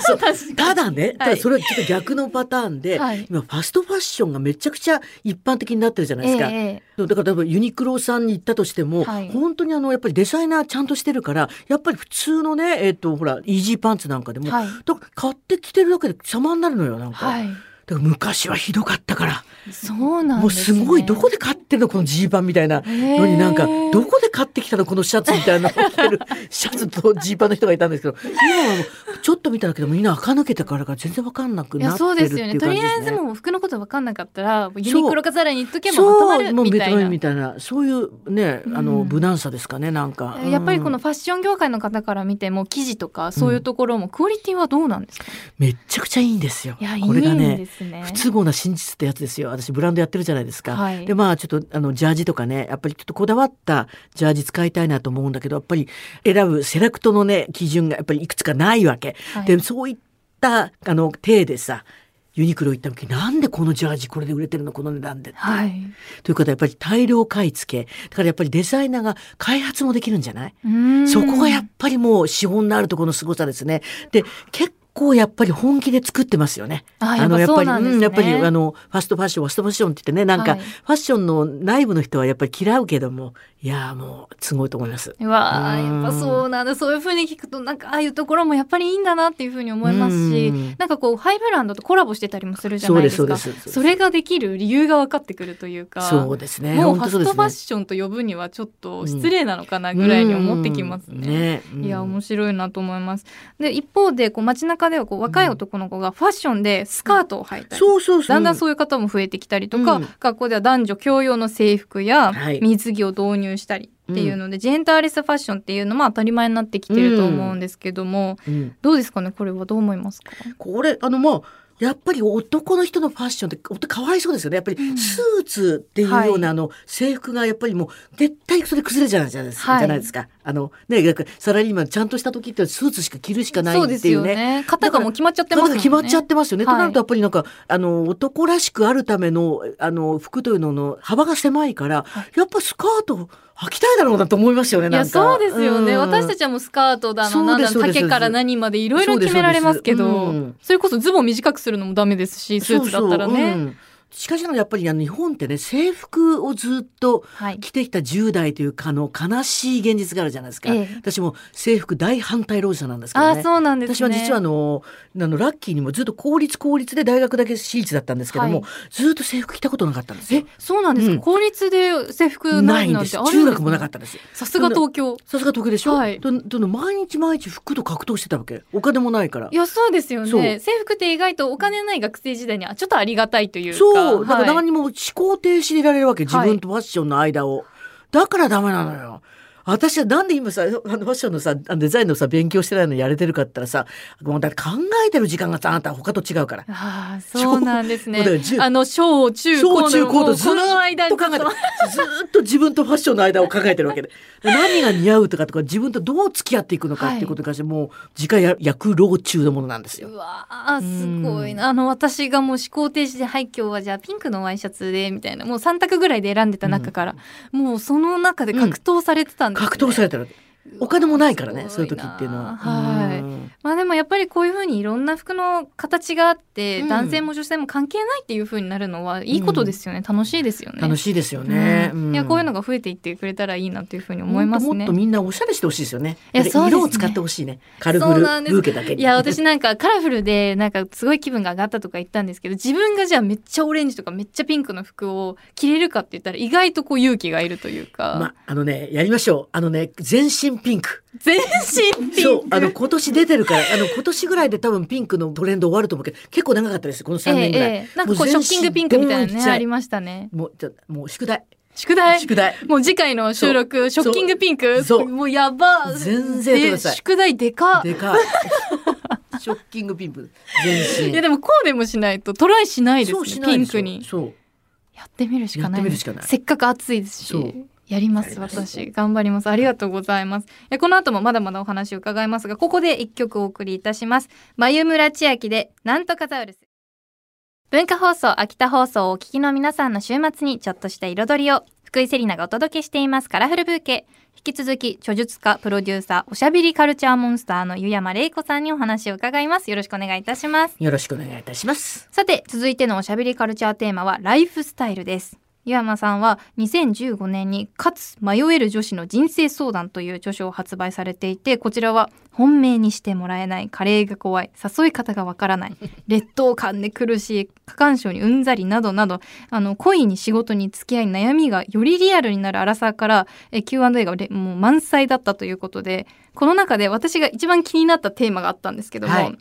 Speaker 1: そう。
Speaker 2: ただね、た
Speaker 1: はい
Speaker 2: だそれはちょっと逆のパターンで、
Speaker 1: はい。
Speaker 2: 今ファストファッションがめちゃくちゃ一般的になってるじゃないですか。
Speaker 1: え
Speaker 2: だから例えばユニクロさんに行ったとしても、
Speaker 1: はい
Speaker 2: 本当にあのやっぱりデザイナーちゃんとしてるからやっぱり普通のねえっ、とほらイージーパンツなんかでも、
Speaker 1: はい
Speaker 2: だから買ってきてるだけで様になるのよなんか。
Speaker 1: はい
Speaker 2: だから昔はひどかったから、
Speaker 1: そうなん
Speaker 2: もう
Speaker 1: です、ね、
Speaker 2: すごいどこで買ってるのこのジーパンみたいなのに。なんかどこで買ってきたのこのシャツみたいなの。を着てるシャツとジーパンの人がいたんですけど。今はもうちょっと見ただけでもみんな垢抜けてからが全然わかんなくなって
Speaker 1: そうですよ
Speaker 2: るっていう感じ
Speaker 1: ね。とりあえず
Speaker 2: ですね。
Speaker 1: もう服のこと分かんなかったらユ
Speaker 2: そう。
Speaker 1: ニクロかザラに行っとけばまとまる
Speaker 2: もうベトナム
Speaker 1: みたいな
Speaker 2: みたいな。そういうねあの
Speaker 1: うん
Speaker 2: 無難さですかねなんか、
Speaker 1: やっぱりこ
Speaker 2: うん。
Speaker 1: のファッション業界の方から見ても生地とかそういうところもクオリティはどうなんですか、
Speaker 2: めっちゃくちゃいいんですよ。
Speaker 1: いやいい
Speaker 2: これが
Speaker 1: ん
Speaker 2: ね
Speaker 1: ですね。
Speaker 2: 不都合な真実ってやつですよ。私ブランドやってるじゃないですか、
Speaker 1: はい。
Speaker 2: でまあちょっとあのジャージとかねやっぱりちょっとこだわったジャージ使いたいなと思うんだけどやっぱり選ぶセレクトのね基準がやっぱりいくつかないわけ、
Speaker 1: はい。
Speaker 2: でそういったあの体でさユニクロ行った時なんでこのジャージこれで売れてるのこの値段でって、
Speaker 1: はい。
Speaker 2: ということはやっぱり大量買い付け。だからやっぱりデザイナーが開発もできるんじゃない、そこがやっぱりもう資本のあるところの凄さですね。で結構やっぱり本気で作ってますよね。
Speaker 1: あやっぱ
Speaker 2: やっぱり、
Speaker 1: うん
Speaker 2: やっぱりあのファストファッションファストファッションって言ってねなんか、
Speaker 1: はい
Speaker 2: ファッションの内部の人はやっぱり嫌うけどもいやーもうすごいと思います。
Speaker 1: うわあ
Speaker 2: うん。
Speaker 1: やっぱそうなんだそういう風に聞くとなんかああいうところもやっぱりいいんだなっていう風に思いますし
Speaker 2: うん。
Speaker 1: なんかこうハイブランドとコラボしてたりもするじゃないですか。
Speaker 2: そそ
Speaker 1: れができる理由が分かってくるというか
Speaker 2: そうですね。
Speaker 1: もうファストファッションと呼ぶにはちょっと失礼なのかなぐらいに思ってきます
Speaker 2: うん。
Speaker 1: ね。
Speaker 2: ねうん。
Speaker 1: いや面白いなと思います。で一方でこう街中ではこう若い男の子がファッションでスカートを履いたり、
Speaker 2: そうそうそう。
Speaker 1: だんだんそういう方も増えてきたりとか、
Speaker 2: うん。
Speaker 1: 学校では男女共用の制服や
Speaker 2: はい。
Speaker 1: 水着を導入したりっていうので、ジェンダーレスファッションっていうのも当たり前になってきてると思うんですけども、
Speaker 2: うん
Speaker 1: どうですかねこれはどう思いますか
Speaker 2: これあのもうやっぱり男の人のファッションって本当かわいそうですよね。やっぱり
Speaker 1: うん。
Speaker 2: スーツっていうような、あの制服がやっぱりもう絶対それ崩れちゃうじゃないですか,、
Speaker 1: はい。
Speaker 2: じゃないですか。あのねサラリーマンちゃんとした時ってスーツしか着るしかないっていうね。
Speaker 1: よね。型がもう決まっちゃってますもんね。
Speaker 2: 決まっちゃってますよね。
Speaker 1: はい。
Speaker 2: となるとやっぱりなんかあの男らしくあるためのあの服というのの幅が狭いから、
Speaker 1: はい。
Speaker 2: やっぱスカート履きたいだろうなと思いますよね。
Speaker 1: いや
Speaker 2: なんか。
Speaker 1: そうですよね、
Speaker 2: うん。
Speaker 1: 私たちはもうスカートだのなんだ丈から何までいろいろ決められますけど
Speaker 2: そ
Speaker 1: れこそズボン短くするのもダメですしスーツだったらね。
Speaker 2: そうそううん。しかしながらやっぱりあの日本ってね制服をずっと
Speaker 1: はい。
Speaker 2: 着てきた10代というかあの悲しい現実があるじゃないですか、
Speaker 1: ええ。
Speaker 2: 私も制服大反対労者なんですけどね。
Speaker 1: そうなんですね。
Speaker 2: 私は実はあのあのラッキーにもずっと公立公立で大学だけ私立だったんですけども、
Speaker 1: はい。
Speaker 2: ずっと制服着たことなかったんですよ。
Speaker 1: え。そうなんですか、
Speaker 2: うん。
Speaker 1: 公立で制服
Speaker 2: な
Speaker 1: ないい
Speaker 2: んです。中学もなかったです。
Speaker 1: さすが東京。
Speaker 2: さすが得でしょ、
Speaker 1: はい。
Speaker 2: どどの毎日毎日服と格闘してたわけ。お金もないから。
Speaker 1: いやそうですよね。制服って意外とお金ない学生時代にはちょっとありがたいというか
Speaker 2: そう。だから
Speaker 1: はい。
Speaker 2: 何にも思考停止でいられるわけ。自分とファッションの間を、だからダメなのよ私はなんで今さあのファッションのさデザインのさ勉強してないのにやれてるかって言ったらさもうだって考えてる時間がさあなた他と違うから。
Speaker 1: ああそうなんですね。あの小中
Speaker 2: 小中高とずっ
Speaker 1: の間
Speaker 2: と考えてずっと自分とファッションの間を考えてるわけで。で何が似合うとかとか自分とどう付き合っていくのかってい。うことに関してもう自家や躍動中のものなんですよ。
Speaker 1: う。わあすごいな。あの私がもう思考停止ではい今日はじゃあピンクのワイシャツでみたいなもう3択ぐらいで選んでた中から、もうその中で格闘されてたんです、ね
Speaker 2: 格闘されてるお金もないからねそういう時っていうのは。
Speaker 1: はい
Speaker 2: うん
Speaker 1: まあでもやっぱりこういうふうにいろんな服の形があって、
Speaker 2: うん
Speaker 1: 男性も女性も関係ないっていうふうになるのはいいことですよね、楽しいですよね。
Speaker 2: 楽しいですよね。
Speaker 1: うんいやこういうのが増えていってくれたらいいなというふうに思いますね
Speaker 2: もっと。みんなおしゃれしてほしいですよね。
Speaker 1: いやそうね
Speaker 2: 色を使ってほしいね。カルフルブーケだけに。
Speaker 1: いや私なんかカラフルでなんかすごい気分が上がったとか言ったんですけど自分がじゃあめっちゃオレンジとかめっちゃピンクの服を着れるかって言ったら意外とこう勇気がいるというか、
Speaker 2: まあのねやりましょう。あのね全身ピンク。
Speaker 1: 全身ピ
Speaker 2: そう
Speaker 1: ンク
Speaker 2: あの今年出てるからあの今年ぐらいで多分ピンクのトレンド終わると思うけど結構長かったですこの3年ぐらい。
Speaker 1: ええええ。なんかこうショッキングピンクみたいなねありましたね。
Speaker 2: もうちょもう宿題。
Speaker 1: 宿題？
Speaker 2: 宿題。
Speaker 1: もう次回の収録ショッキングピンク？
Speaker 2: そう。
Speaker 1: もうやば。
Speaker 2: 全然やってください。
Speaker 1: で宿題でか
Speaker 2: でかい。ショッキングピンク。全身。
Speaker 1: いやでもこうでもしないとトライしないです
Speaker 2: そう
Speaker 1: ねピンクに。
Speaker 2: そう。
Speaker 1: やってみるしかない。
Speaker 2: やってみるしかない。
Speaker 1: せっかく暑いですし。
Speaker 2: そう
Speaker 1: やります私頑張ります。ありがとうございます。えこの後もまだまだお話を伺いますがここで一曲お送りいたします。眉村千秋でなんとかザウルス。文化放送秋田放送をお聞きの皆さんの週末にちょっとした彩りを福井セリナがお届けしています。カラフルブーケ。引き続き著述家プロデューサーおしゃべりカルチャーモンスターの湯山玲子さんにお話を伺います。よろしくお願いいたします。
Speaker 2: よろしくお願いいたします。
Speaker 1: さて続いてのおしゃべりカルチャーテーマはライフスタイルです湯山さんは2015年に「かつ迷える女子の人生相談」という著書を発売されていてこちらは本命にしてもらえないカレーが怖い誘い方がわからない 劣等感で苦しい過干渉にうんざりなどなどあの恋に仕事に付き合い悩みがよりリアルになるアラサーからえ Q&A がれもう満載だったということでこの中で私が一番気になったテーマがあったんですけども、
Speaker 2: はい。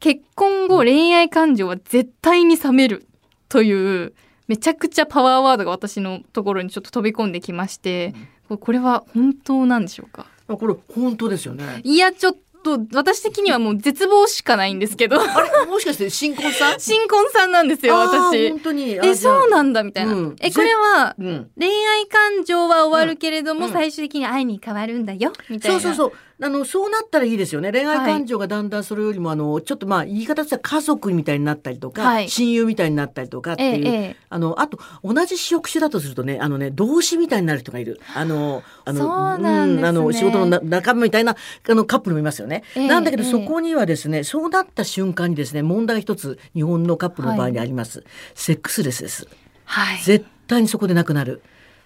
Speaker 1: 結婚後恋愛感情は絶対に冷めるというめちゃくちゃパワーワードが私のところにちょっと飛び込んできまして、ここれは本当なんでしょうか？
Speaker 2: あこれ本当ですよね。
Speaker 1: いやちょっと私的にはもう絶望しかないんですけど。
Speaker 2: あれ？もしかして新婚さん？
Speaker 1: 新婚さんなんですよ私。
Speaker 2: 本当に。
Speaker 1: えそうなんだみたいな、
Speaker 2: うん。
Speaker 1: えこれは
Speaker 2: うん。
Speaker 1: 恋愛感情は終わるけれども、
Speaker 2: うん。
Speaker 1: 最終的に愛に変わるんだよみたいな。
Speaker 2: そうそうそう。あのそうなったらいいですよね。恋愛感情がだんだんそれよりも、あのちょっとまあ言い方としては家族みたいになったりとか、
Speaker 1: はい
Speaker 2: 親友みたいになったりとかっていう。
Speaker 1: ええええ
Speaker 2: あのあと同じ職種だとするとねあのね同志みたいになる人がいるあのあの
Speaker 1: そうなん
Speaker 2: あの仕事のな仲間みたいなあのカップルもいますよね。ね。
Speaker 1: ええ
Speaker 2: なんだけど
Speaker 1: ええ
Speaker 2: そこにはですね、そうなった瞬間にですね問題が一つ日本のカップルの場合にあります、セックスレスです。
Speaker 1: はい
Speaker 2: 絶対にそこでなくなる。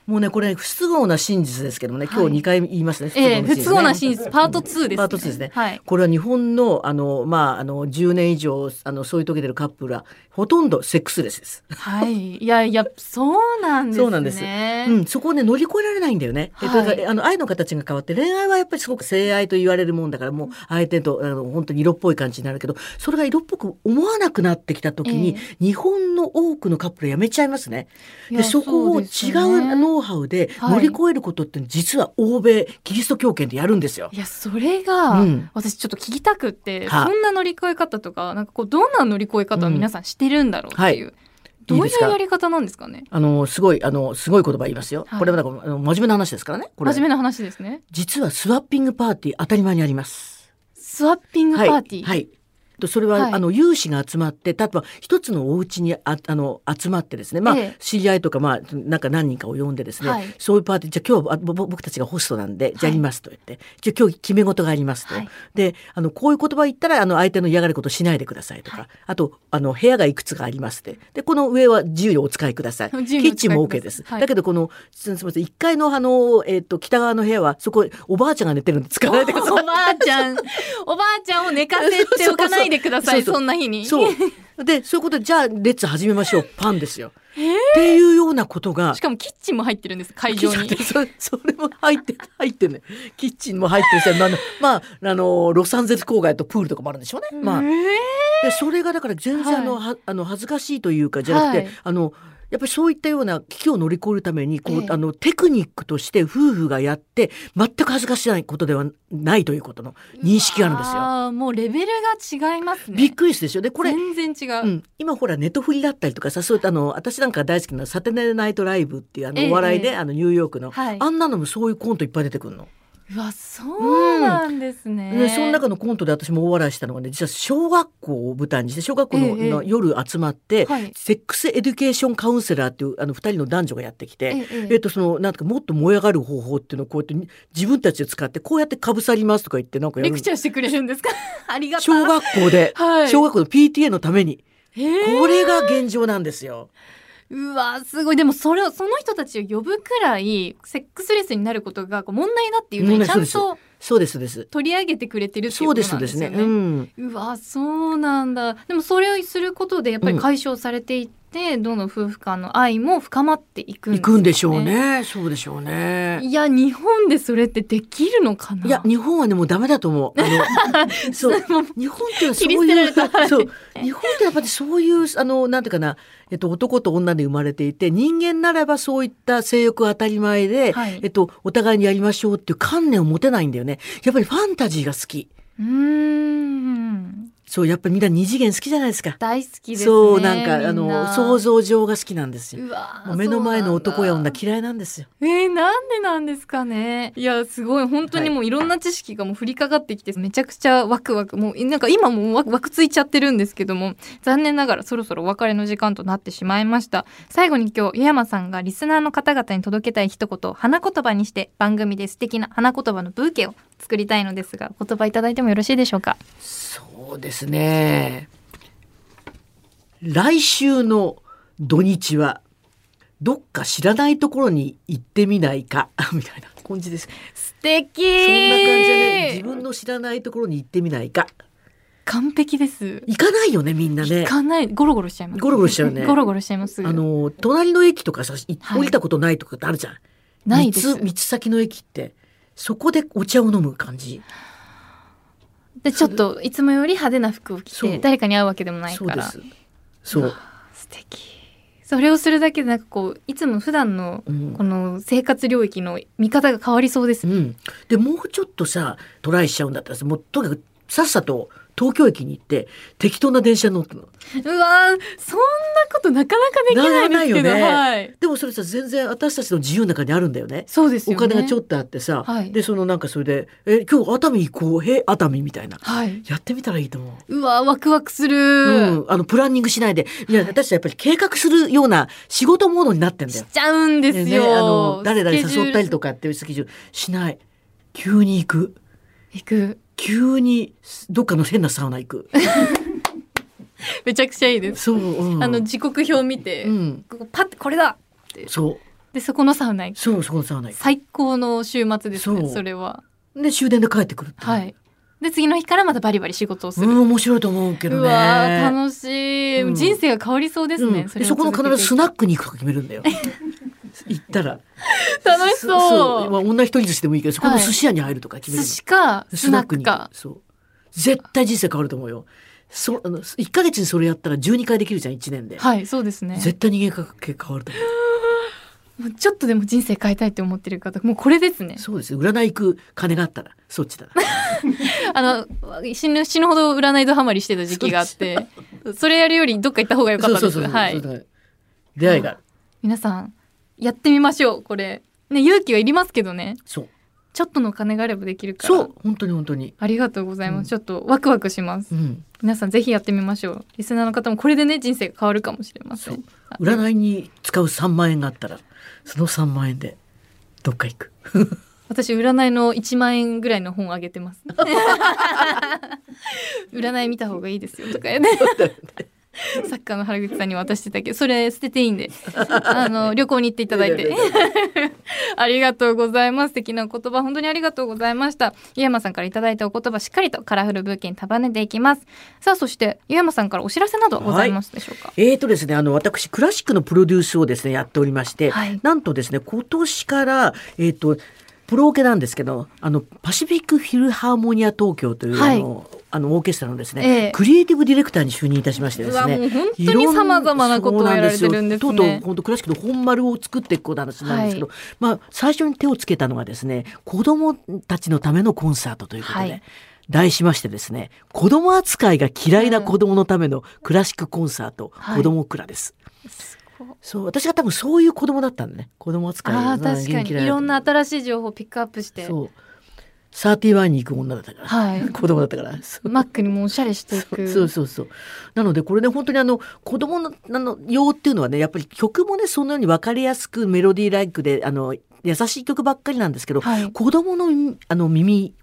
Speaker 2: もうねこれ不都合な真実ですけどもね今
Speaker 1: はい。
Speaker 2: 日2回言いますね、
Speaker 1: ええ不都合な
Speaker 2: 真
Speaker 1: 真実パート2ですね。
Speaker 2: パート2ですね。
Speaker 1: はい。
Speaker 2: これは日本のあのまああの10年以上あの添い遂げてるカップルはほとんどセックスレスです。
Speaker 1: はい。いやいやそうなんですね。
Speaker 2: そうなんです。うん、そこをね乗り越えられないんだよね。
Speaker 1: はい。
Speaker 2: えだからあの愛の形が変わって恋愛はやっぱりすごく性愛と言われるもんだからもう相手とあの本当に色っぽい感じになるけどそれが色っぽく思わなくなってきた時に、日本の多くのカップルやめちゃいますね。でそこを違
Speaker 1: そうですよね。
Speaker 2: うノウハウで
Speaker 1: はい。
Speaker 2: 乗り越えることって実は欧米キリスト教圏でやるんですよ。
Speaker 1: いやそれが、
Speaker 2: うん。
Speaker 1: 私ちょっと聞きたくって、
Speaker 2: は。
Speaker 1: そんな乗り越え方とかなんかこうどんな乗り越え方を皆さんしてるんだろうっていう、
Speaker 2: うん
Speaker 1: どうい
Speaker 2: いいですか？
Speaker 1: うやり方なんですかね？
Speaker 2: あのすごいあのすごい言葉言いますよ。
Speaker 1: はい。
Speaker 2: これはだか真面目な話ですからね。
Speaker 1: 真面目な話ですね。
Speaker 2: 実はスワッピングパーティー当たり前にあります。
Speaker 1: スワッピングパーティー、
Speaker 2: はい。はい。とそれは、
Speaker 1: はい。
Speaker 2: あの有志が集まって例えば一つのお家にああの集まってですねまあ、
Speaker 1: ええ。
Speaker 2: 知り合いとかまあなんか何人かを呼んでですね、
Speaker 1: はい。
Speaker 2: そういうパーティーじゃあ今日は僕たちがホストなんでじゃあやりますと言って、じゃあ今日決め事がありますと、
Speaker 1: はい。
Speaker 2: であのこういう言葉言ったらあの相手の嫌がることしないでくださいとか、あとあの部屋がいくつかありますってでこの上は 自由にお使いください。キッチンも OK です、
Speaker 1: はい。
Speaker 2: だけどこのすみません1階のあの、えっと北側の部屋はそこおばあちゃんが寝てるんで使わないでください。
Speaker 1: おばあちゃん。おばあちゃんを寝かせておかないでください
Speaker 2: そ
Speaker 1: んな日に
Speaker 2: そう。で、そういうことで、じゃあ、レッツ始めましょう。パンですよ。っていうようなことが
Speaker 1: し。かもキッチンも入ってるんです会場に
Speaker 2: そそれも入って入ってねキッチンも入ってるしまあまああのロサンゼルス郊外とプールとかもあるんでしょうね。まあ、
Speaker 1: え
Speaker 2: でそれがだから全然あの、はあの恥ずかしいというかじゃなくて、
Speaker 1: はい
Speaker 2: あのやっぱりそういったような危機を乗り越えるためにこう、
Speaker 1: ええ。
Speaker 2: あのテクニックとして夫婦がやって全く恥ずかしいことではないということの認識があるんですよ。
Speaker 1: あもうレベルが違いますね。
Speaker 2: びっくりするでしょ？でこれ
Speaker 1: 全然違う、
Speaker 2: うん、今ほらネットフリだったりとかさそういったあの私なんか大好きなサテネナイトライブっていうあの
Speaker 1: ええ
Speaker 2: お笑いで、
Speaker 1: ええ。
Speaker 2: あのニューヨークの、
Speaker 1: はい。
Speaker 2: あんなのもそういうコントいっぱい出てくるの？
Speaker 1: うわそうなんですね、
Speaker 2: でその中のコントで私も大笑いしたのがね実は小学校を舞台にして小学校の,、
Speaker 1: ええ
Speaker 2: の夜集まって、
Speaker 1: はい。
Speaker 2: sex education counselor っていうあの2人の男女がやってきて。
Speaker 1: ええ
Speaker 2: えっとそのなんかもっと燃え上がる方法っていうのをこうやって自分たちで使ってこうやってかぶさりますとか言ってなんか
Speaker 1: レクチャーしてくれるんですか？ありが
Speaker 2: 小学校で、
Speaker 1: はい。
Speaker 2: 小学校の PTA のために。これが現状なんですよ。
Speaker 1: うわすごいでもそれをその人たちを呼ぶくらいセックスレスになることがこう問題だっていうのにちゃんと
Speaker 2: そうですそうです。
Speaker 1: 取り上げてくれてるってい
Speaker 2: そう
Speaker 1: ことなん
Speaker 2: すそうですね。
Speaker 1: ですよね。
Speaker 2: うん。
Speaker 1: うわそうなんだでもそれをすることでやっぱり解消されていって、どんどん夫婦間の愛も深まっていくんですよ
Speaker 2: 行くんでしょうね。そうでしょうね。
Speaker 1: いや日本でそれってできるのかな？い
Speaker 2: や日本はねもうダメだと思う。あの そう日本ってそういうそう日本ってやっぱりそういうあのなんていうかなえっと男と女で生まれていて人間ならばそういった性欲は当たり前で、
Speaker 1: はい
Speaker 2: えっとお互いにやりましょうっていう観念を持てないんだよね。やっぱりファンタジーが好き。
Speaker 1: うーん
Speaker 2: そうやっぱりみんな二次元好きじゃないですか。
Speaker 1: 大好きですね
Speaker 2: そうなんかあの
Speaker 1: な。
Speaker 2: 想像上が好きなんですよ。
Speaker 1: うわ
Speaker 2: もう目の前の男や女嫌いなんですよ。
Speaker 1: えー、なんでなんですかね。いやすごい。本当にもういろんな知識がもう降りかかってきてめちゃくちゃワクワク。もうなんか今もうワクワクついちゃってるんですけども残念ながらそろそろお別れの時間となってしまいました。最後に今日湯山さんがリスナーの方々に届けたい一言を花言葉にして番組で素敵な花言葉のブーケを作りたいのですがお言葉いただいてもよろしいでしょうか？
Speaker 2: そうですね。来週の土日はどっか知らないところに行ってみないか？みたいな感じです。
Speaker 1: 素敵。
Speaker 2: そんな感じでね、自分の知らないところに行ってみないか。
Speaker 1: 完璧です。
Speaker 2: 行かないよね、みんなね。
Speaker 1: 行。かない。ゴロゴロしちゃいます。
Speaker 2: ゴロゴロしちゃうね。
Speaker 1: ゴロゴロしちゃいます。
Speaker 2: あの隣の駅とかさ、降りたことないとかってあるじゃん。
Speaker 1: ない
Speaker 2: 三つ先の駅ってそこでお茶を飲む感じ。
Speaker 1: でちょっといつもより派手な服を着て誰かに会うわけでもないから。
Speaker 2: そう。
Speaker 1: 素敵。それをするだけでなんかこういつも普段の
Speaker 2: うん。
Speaker 1: この生活領域の見方が変わりそうですね、
Speaker 2: うん、でもうちょっとさトライしちゃうんだったらさもうとにかくさっさと東京駅に行って適当な電車に乗っての。
Speaker 1: うわーそんなことなかなかできないですけど、
Speaker 2: ならないよね。
Speaker 1: はい。
Speaker 2: でもそれさ全然私たちの自由の中にあるんだよね。お
Speaker 1: そうですよね。
Speaker 2: 金がちょっとあってさ、
Speaker 1: はい。
Speaker 2: でそのなんかそれで「え今日熱海行こうへ熱海」みたいな。
Speaker 1: はい。
Speaker 2: やってみたらいいと思う。
Speaker 1: うわーワクワクする、
Speaker 2: うん、あのプランニングしないで。いや、私はやっぱり計画するような仕事モードになってんだよ。
Speaker 1: しちゃうんですよ、
Speaker 2: ねあの誰々誘ったりと
Speaker 1: か
Speaker 2: かっていうスケジュール。しない。急に行く。
Speaker 1: 行く
Speaker 2: 急にどっかの変なサウナ行く。
Speaker 1: めちゃくちゃいいです。
Speaker 2: そう、うん、
Speaker 1: あの時刻表見て、
Speaker 2: うん、
Speaker 1: ここパッてこれだって。
Speaker 2: そう。
Speaker 1: でそこのサウナ行く。
Speaker 2: そうそこのサウナ行く。
Speaker 1: 最高の週末ですね
Speaker 2: そ
Speaker 1: れは。
Speaker 2: で終電で帰ってくる
Speaker 1: はい。で次の日からまたバリバリ仕事をする、
Speaker 2: うん面白いと思うけどね。
Speaker 1: うわー楽しい、
Speaker 2: うん。
Speaker 1: 人生が変わりそうですね、
Speaker 2: うん。
Speaker 1: そ
Speaker 2: そこの必ずス
Speaker 1: 続
Speaker 2: ナックに行くとか決めるんだよ。行ったら。
Speaker 1: 楽しそう
Speaker 2: まあ、女一人寿司でもいいけど、そこの寿司屋に入るとか決めるの。
Speaker 1: 寿司かスナック
Speaker 2: に
Speaker 1: か
Speaker 2: そう。絶対人生変わると思うよ。そあの1ヶ月にそれやったら12回できるじゃん、1年で。
Speaker 1: はいそうですね
Speaker 2: 絶対人間関係変わると思う。
Speaker 1: もうちょっとでも人生変えたいって思ってる方もうこれですね
Speaker 2: そうですよ。占い行く金があったら、そっちだな。
Speaker 1: あの死ぬ死ぬほど占いドハマりしてた時期があってそれやるよりどっか行った方が良かったですはい
Speaker 2: そうだ出会いが。
Speaker 1: 皆さんやってみましょうこれ。ね勇気はいりますけどね。
Speaker 2: そう。
Speaker 1: ちょっとの金があればできるから。
Speaker 2: そう。本当に本当に。
Speaker 1: ありがとうございます、
Speaker 2: うん。
Speaker 1: ちょっとワクワクします。
Speaker 2: うん。
Speaker 1: 皆さんぜひやってみましょう。リスナーの方もこれでね人生が変わるかもしれません。
Speaker 2: 占いに使う3万円があったら、その3万円でどっか行く。
Speaker 1: 私占いの1万円ぐらいの本あげてます。占い見た方がいいですよとかねサッカーの原口さんに渡してたけどそれ捨てていいんで。あの旅行に行っていただいて。ありがとうございます素敵なお言葉本当にありがとうございました。湯山さんからいただいたお言葉しっかりとカラフルブーケに束ねていきます。さあそして湯山さんからお知らせなどはございますでしょうか、
Speaker 2: えーとですね、あの、私、クラシックのプロデュースをですね、やっておりまして、
Speaker 1: はい。
Speaker 2: なんとですね、今年から、えっ、と、プロオケなんですけど、あの、パシフィックフィルハーモニア東京という、
Speaker 1: はい。
Speaker 2: あの、あの、オーケストラのですね、
Speaker 1: ええ。
Speaker 2: クリエイティブディレクターに就任いたしましてですね。
Speaker 1: 本当に様々なことをやられてるんですね。
Speaker 2: とうとう本当クラシックの本丸を作っていくこと話なんですけど、まあ最初に手をつけたのがですね子供たちのためのコンサートということで、
Speaker 1: はい。
Speaker 2: 題しましてですね子供扱いが嫌いな子供のためのクラシックコンサート、
Speaker 1: はい。
Speaker 2: 子供クラです。
Speaker 1: すごい。
Speaker 2: そう私が多分そういう子供だったんだね。子供扱い
Speaker 1: ああ
Speaker 2: うん
Speaker 1: 確かに。いろんな新しい情報をピックアップして。
Speaker 2: そうサーティワンに行く女だったから、
Speaker 1: はい。
Speaker 2: 子供だったから。
Speaker 1: マックにもおしゃれしていく。
Speaker 2: そうそうそうなのでこれね本当にあの子供のあの用っていうのはねやっぱり曲もねそのように分かりやすくメロディーライクであの優しい曲ばっかりなんですけど、
Speaker 1: はい。
Speaker 2: 子供の耳あの耳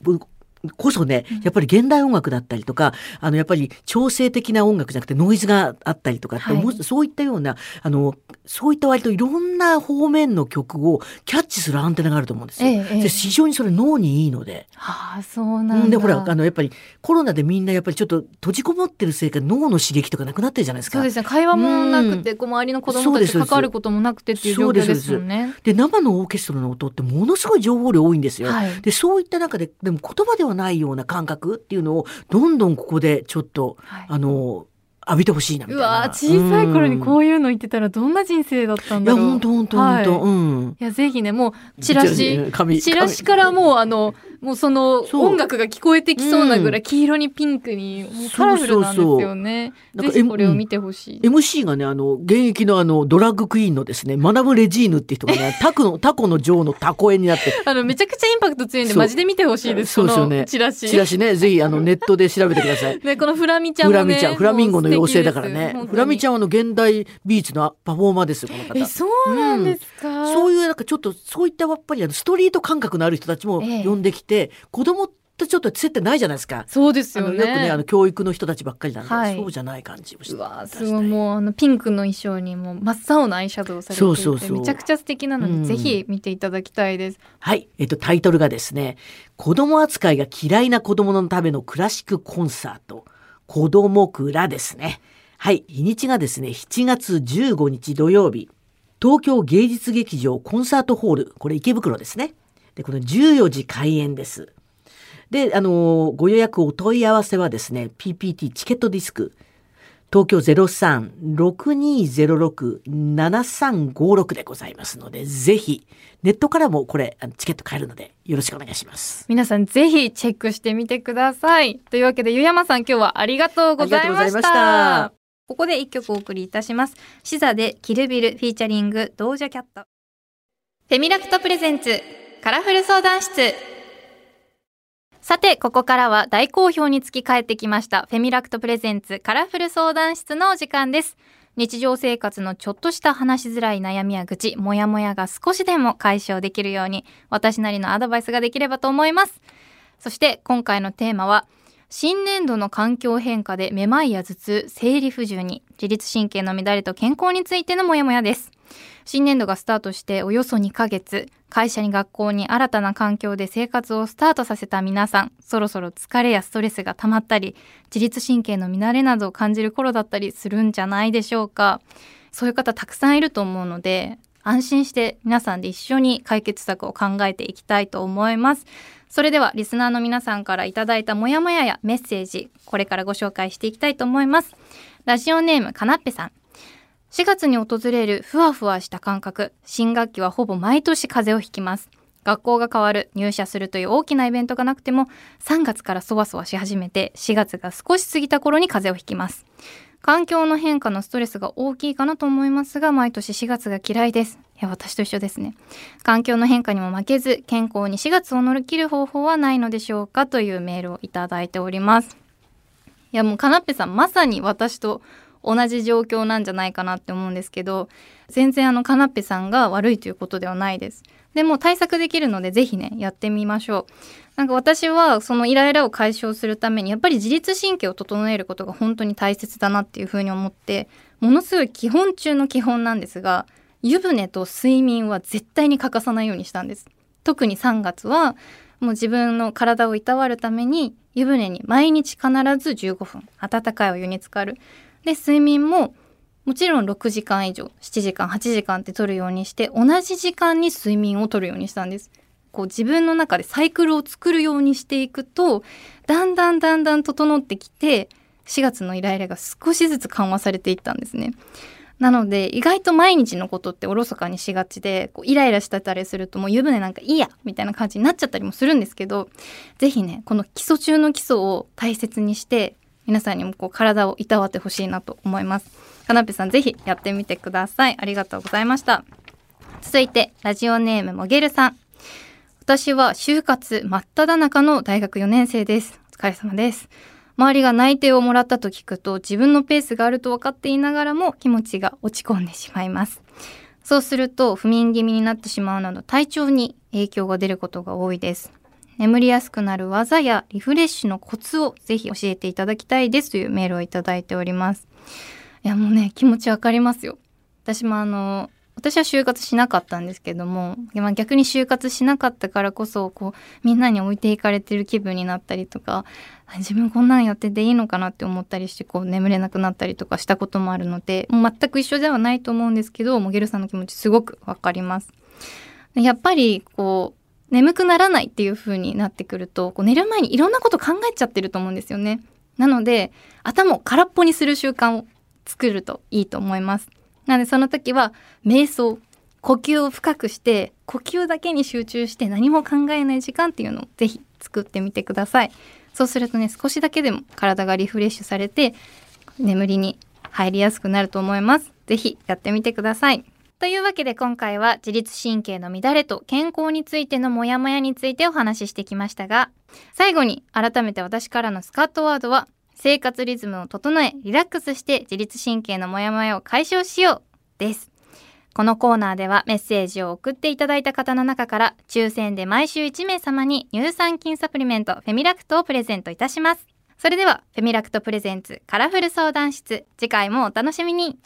Speaker 2: こそねやっぱり現代音楽だったりとかあのやっぱり調整的な音楽じゃなくてノイズがあったりとかって、
Speaker 1: はい
Speaker 2: そういったようなあのそういった割といろんな方面の曲をキャッチするアンテナがあると思うんですよ。
Speaker 1: ええええ
Speaker 2: で非常にそれ脳にいいので。
Speaker 1: ああそうなんだ
Speaker 2: でほらあのやっぱりコロナでみんなやっぱりちょっと閉じこもってるせいか脳の刺激とかなくなってるじゃないですか。
Speaker 1: そうですね会話もなくて、こう周りの子供たちと関わることもなくてっていう状況ですもんね。
Speaker 2: で生のオーケストラの音ってものすごい情報量多いんですよ。
Speaker 1: はい
Speaker 2: でそういった中ででも言葉ではないような感覚っていうのをどんどんここでちょっと、
Speaker 1: はい。
Speaker 2: あの浴びてほしいなみたいうな。
Speaker 1: わー小さい頃にこ
Speaker 2: う
Speaker 1: ういうの言ってたらどんな人生だったんだろう。
Speaker 2: 本当本当本当、
Speaker 1: はい。やぜひねもうチラシ
Speaker 2: 紙。
Speaker 1: チラシからもうあのもうその音楽が聞こえてきそうなぐらい黄色にピンクにカラフルなんですよね。
Speaker 2: そうそうそう
Speaker 1: ぜひこれを見てほしい。
Speaker 2: MC がね、あの、現役のあの、ドラッグクイーンのですね、マナム・レジーヌっていう人がね、タコの、タコの女王のタコ絵になって、
Speaker 1: あのめちゃくちゃインパクト強いんでマジで見てほしいです。
Speaker 2: そうですよね
Speaker 1: チラシ。
Speaker 2: チラシね、ぜひあの、ネットで調べてください。
Speaker 1: ねこのフラミちゃんもね。
Speaker 2: フラミちゃん、フラミンゴの妖精だからね。フラミちゃんはあの、現代美術のパフォーマーですよ、この方。
Speaker 1: えそうなんですか？
Speaker 2: そういうなんかちょっとそういったやっぱりあのストリート感覚のある人たちも
Speaker 1: ええ
Speaker 2: 呼んできて、子供とちょっと接点ないじゃないですか。
Speaker 1: そうです
Speaker 2: あ
Speaker 1: よね。
Speaker 2: のよくねあの教育の人たちばっかりなんで、
Speaker 1: はい。
Speaker 2: そうじゃない感じをして
Speaker 1: うわーすごいもうあのピンクの衣装にも真っ青なアイシャドウをされていて
Speaker 2: そうそうそう。
Speaker 1: めちゃくちゃ素敵なので、
Speaker 2: うん。
Speaker 1: ぜひ見ていただきたいです。
Speaker 2: はい、えっとタイトルがですね子供扱いが嫌いな子供のためのクラシックコンサート。子供クラですね。はい。日にちがですね7月15日土曜日。東京芸術劇場コンサートホール。これ池袋ですねでこの14時開演ですであのご予約お問い合わせはですね PPT チケットディスク東京0362067356でございますので、ぜひ、ネットからもこれ、チケット買えるので、よろしくお願いします。
Speaker 1: 皆さんぜひチェックしてみてください。というわけで湯山さん今日はありがとうございまし
Speaker 2: ありがとうございま
Speaker 1: た
Speaker 2: した。
Speaker 1: ここで一曲お送りいたします。シザでキルビルフィーチャリングドージャキャット。フェミラクト presents カラフル相談室。さて、ここからは大好評につき帰ってきました。フェミラクト presents カラフル相談室のお時間です。日常生活のちょっとした話しづらい悩みや愚痴、もやもやが少しでも解消できるように、私なりのアドバイスができればと思います。そして今回のテーマは新年度の環境変化でめまいや頭痛、生理不順に自律神経の乱れと健康についてのモヤモヤです。新年度がスタートしておよそ2ヶ月、会社に学校に新たな環境で生活をスタートさせた皆さん、そろそろ疲れやストレスが溜まったり、自律神経の乱れなどを感じる頃だったりするんじゃないでしょうか。そういう方たくさんいると思うので、安心して皆さんで一緒に解決策を考えていきたいと思います。それではリスナーの皆さんからいただいたモヤモヤやメッセージ、これからご紹介していきたいと思います。ラジオネームかなっぺさん。4月に訪れるふわふわした感覚、新学期はほぼ毎年風邪をひきます。学校が変わる、入社するという大きなイベントがなくても、3月からそわそわし始めて、4月が少し過ぎた頃に風邪をひきます。環境の変化のストレスが大きいかなと思いますが、毎年4月が嫌いです。いや、私と一緒ですね。環境の変化にも負けず、健康に4月を乗り切る方法はないのでしょうかというメールをいただいております。いや、もうかなっぺさん、まさに私と同じ状況なんじゃないかなって思うんですけど、全然あの、かなっぺさんが悪いということではないです。でも対策できるので、ぜひね、やってみましょう。なんか私はそのイライラを解消するためにやっぱり自律神経を整えることが本当に大切だなっていうふうに思ってものすごい基本中の基本なんですが湯船と睡眠は絶対に欠かさないようにしたんです特に3月はもう自分の体をいたわるために湯船に毎日必ず15分温かいお湯に浸かるで睡眠ももちろん6時間以上7時間8時間って取るようにして同じ時間に睡眠をとるようにしたんですこう自分の中でサイクルを作るようにしていくとだんだんだんだん整ってきて4月のイライラが少しずつ緩和されていったんですね。なので意外と毎日のことっておろそかにしがちでこうイライラしてたりするともう湯船なんかいいやみたいな感じになっちゃったりもするんですけど是非ねこの基礎中の基礎を大切にして皆さんにもこう体をいたわってほしいなと思います。かなぺさん是非やってみてください。ありがとうございました。続いてラジオネームもげるさん。私は就活真っ只中の大学4年生です。お疲れ様です。周りが内定をもらったと聞くと自分のペースがあると分かっていながらも気持ちが落ち込んでしまいます。そうすると不眠気味になってしまうなど体調に影響が出ることが多いです。眠りやすくなる技やリフレッシュのコツをぜひ教えていただきたいですというメールをいただいております。いやもうね気持ちわかりますよ。私もあの私は就活しなかったんですけども、まあ、逆に就活しなかったからこそこうみんなに置いていかれてる気分になったりとか自分こんなんやってていいのかなって思ったりしてこう眠れなくなったりとかしたこともあるのでもう全く一緒ではないと思うんですけどモゲルさんの気持ちすごくわかります。やっぱりこう眠くならないっていう風になってくるとこう寝る前にいろんなこと考えちゃってると思うんですよね。なので頭を空っぽにする習慣を作るといいと思います。なのでその時は瞑想呼吸を深くして呼吸だけに集中して何も考えない時間っていうのをぜひ作ってみてくださいそうするとね少しだけでも体がリフレッシュされて眠りに入りやすくなると思いますぜひやってみてくださいというわけで今回は自律神経の乱れと健康についてのモヤモヤについてお話ししてきましたが最後に改めて私からのスカッとワードは生活リズムを整えリラックスして自律神経のモヤモヤを解消しようです。このコーナーではメッセージを送っていただいた方の中から抽選で毎週1名様に乳酸菌サプリメントフェミラクトをプレゼントいたします。それではフェミラクト presents カラフル相談室次回もお楽しみに。